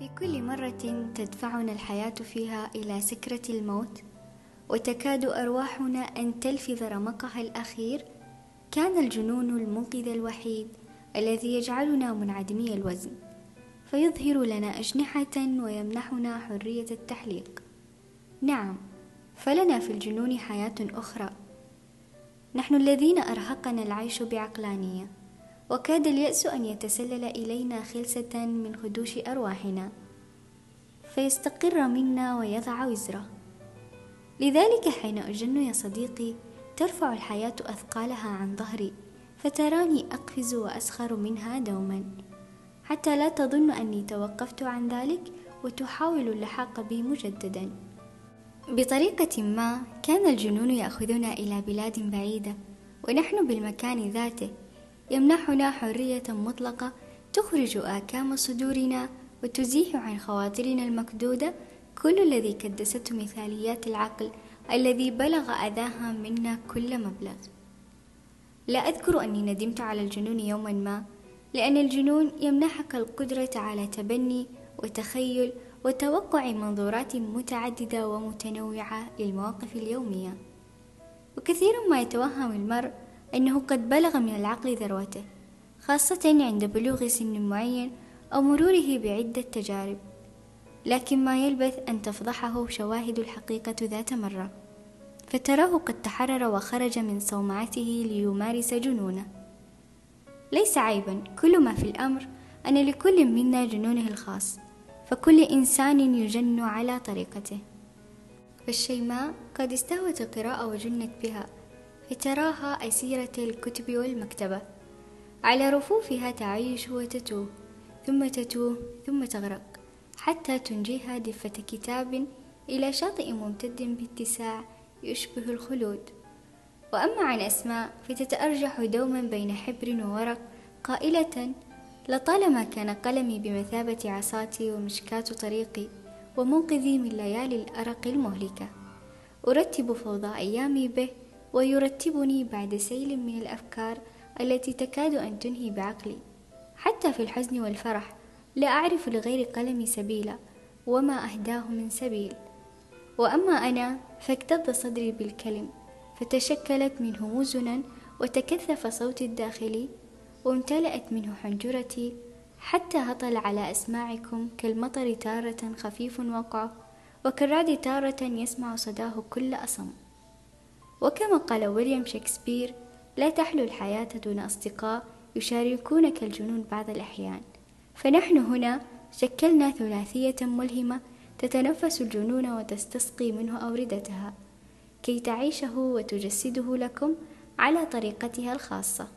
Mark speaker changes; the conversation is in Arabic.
Speaker 1: في كل مرة تدفعنا الحياة فيها إلى سكرة الموت وتكاد أرواحنا أن تلفظ رمقها الأخير كان الجنون المنقذ الوحيد الذي يجعلنا منعدمي الوزن فيظهر لنا أجنحة ويمنحنا حرية التحليق. نعم فلنا في الجنون حياة أخرى. نحن الذين أرهقنا العيش بعقلانية. وكاد اليأس أن يتسلل إلينا خلسة من خدوش أرواحنا. فيستقر منا ويضع وزره. لذلك حين أجن يا صديقي ترفع الحياة أثقالها عن ظهري فتراني أقفز وأسخر منها دوما. حتى لا تظن أني توقفت عن ذلك وتحاول اللحاق بي مجددا. بطريقة ما كان الجنون يأخذنا إلى بلاد بعيدة ونحن بالمكان ذاته يمنحنا حرية مطلقة تخرج آكام صدورنا وتزيح عن خواطرنا المكدودة. كل الذي كدسته مثاليات العقل الذي بلغ أذاها منا كل مبلغ. لا أذكر أني ندمت على الجنون يوما ما لأن الجنون يمنحك القدرة على تبني وتخيل وتوقع منظورات متعددة ومتنوعة للمواقف اليومية. وكثيرا ما يتوهم المرء أنه قد بلغ من العقل ذروته خاصة عند بلوغ سن معين أو مروره بعدة تجارب لكن ما يلبث أن تفضحه شواهد الحقيقة ذات مرة فتراه قد تحرر وخرج من صومعته ليمارس جنونه. ليس عيبا كل ما في الأمر أن لكل منا جنونه الخاص فكل إنسان يجن على طريقته. فالشيماء قد استهوت القراءة وجنت بها فتراها أسيرة الكتب والمكتبة. على رفوفها تعيش وتتوه ثم تتوه ثم تغرق حتى تنجيها دفة كتاب إلى شاطئ ممتد باتساع يشبه الخلود. وأما عن أسماء فتتأرجح دوما بين حبر وورق قائلة لطالما كان قلمي بمثابة عصاتي ومشكاة طريقي ومنقذي من ليالي الأرق المهلكة أرتب فوضى أيامي به ويرتبني بعد سيل من الأفكار التي تكاد أن تنهي بعقلي. حتى في الحزن والفرح لا أعرف لغير قلمي سبيلا وما أهداه من سبيل. وأما أنا فاكتظ صدري بالكلم فتشكلت منه مزنا وتكثف صوتي الداخلي وامتلأت منه حنجرتي حتى هطل على أسماعكم كالمطر تارة خفيف وقعه وكالرعد تارة يسمع صداه كل أصم. وكما قال ويليام شكسبير لا تحلو الحياة دون أصدقاء يشاركونك الجنون بعض الأحيان. فنحن هنا شكلنا ثلاثية ملهمة تتنفس الجنون وتستسقي منه أوردتها. كي تعيشه وتجسده لكم على طريقتها الخاصة.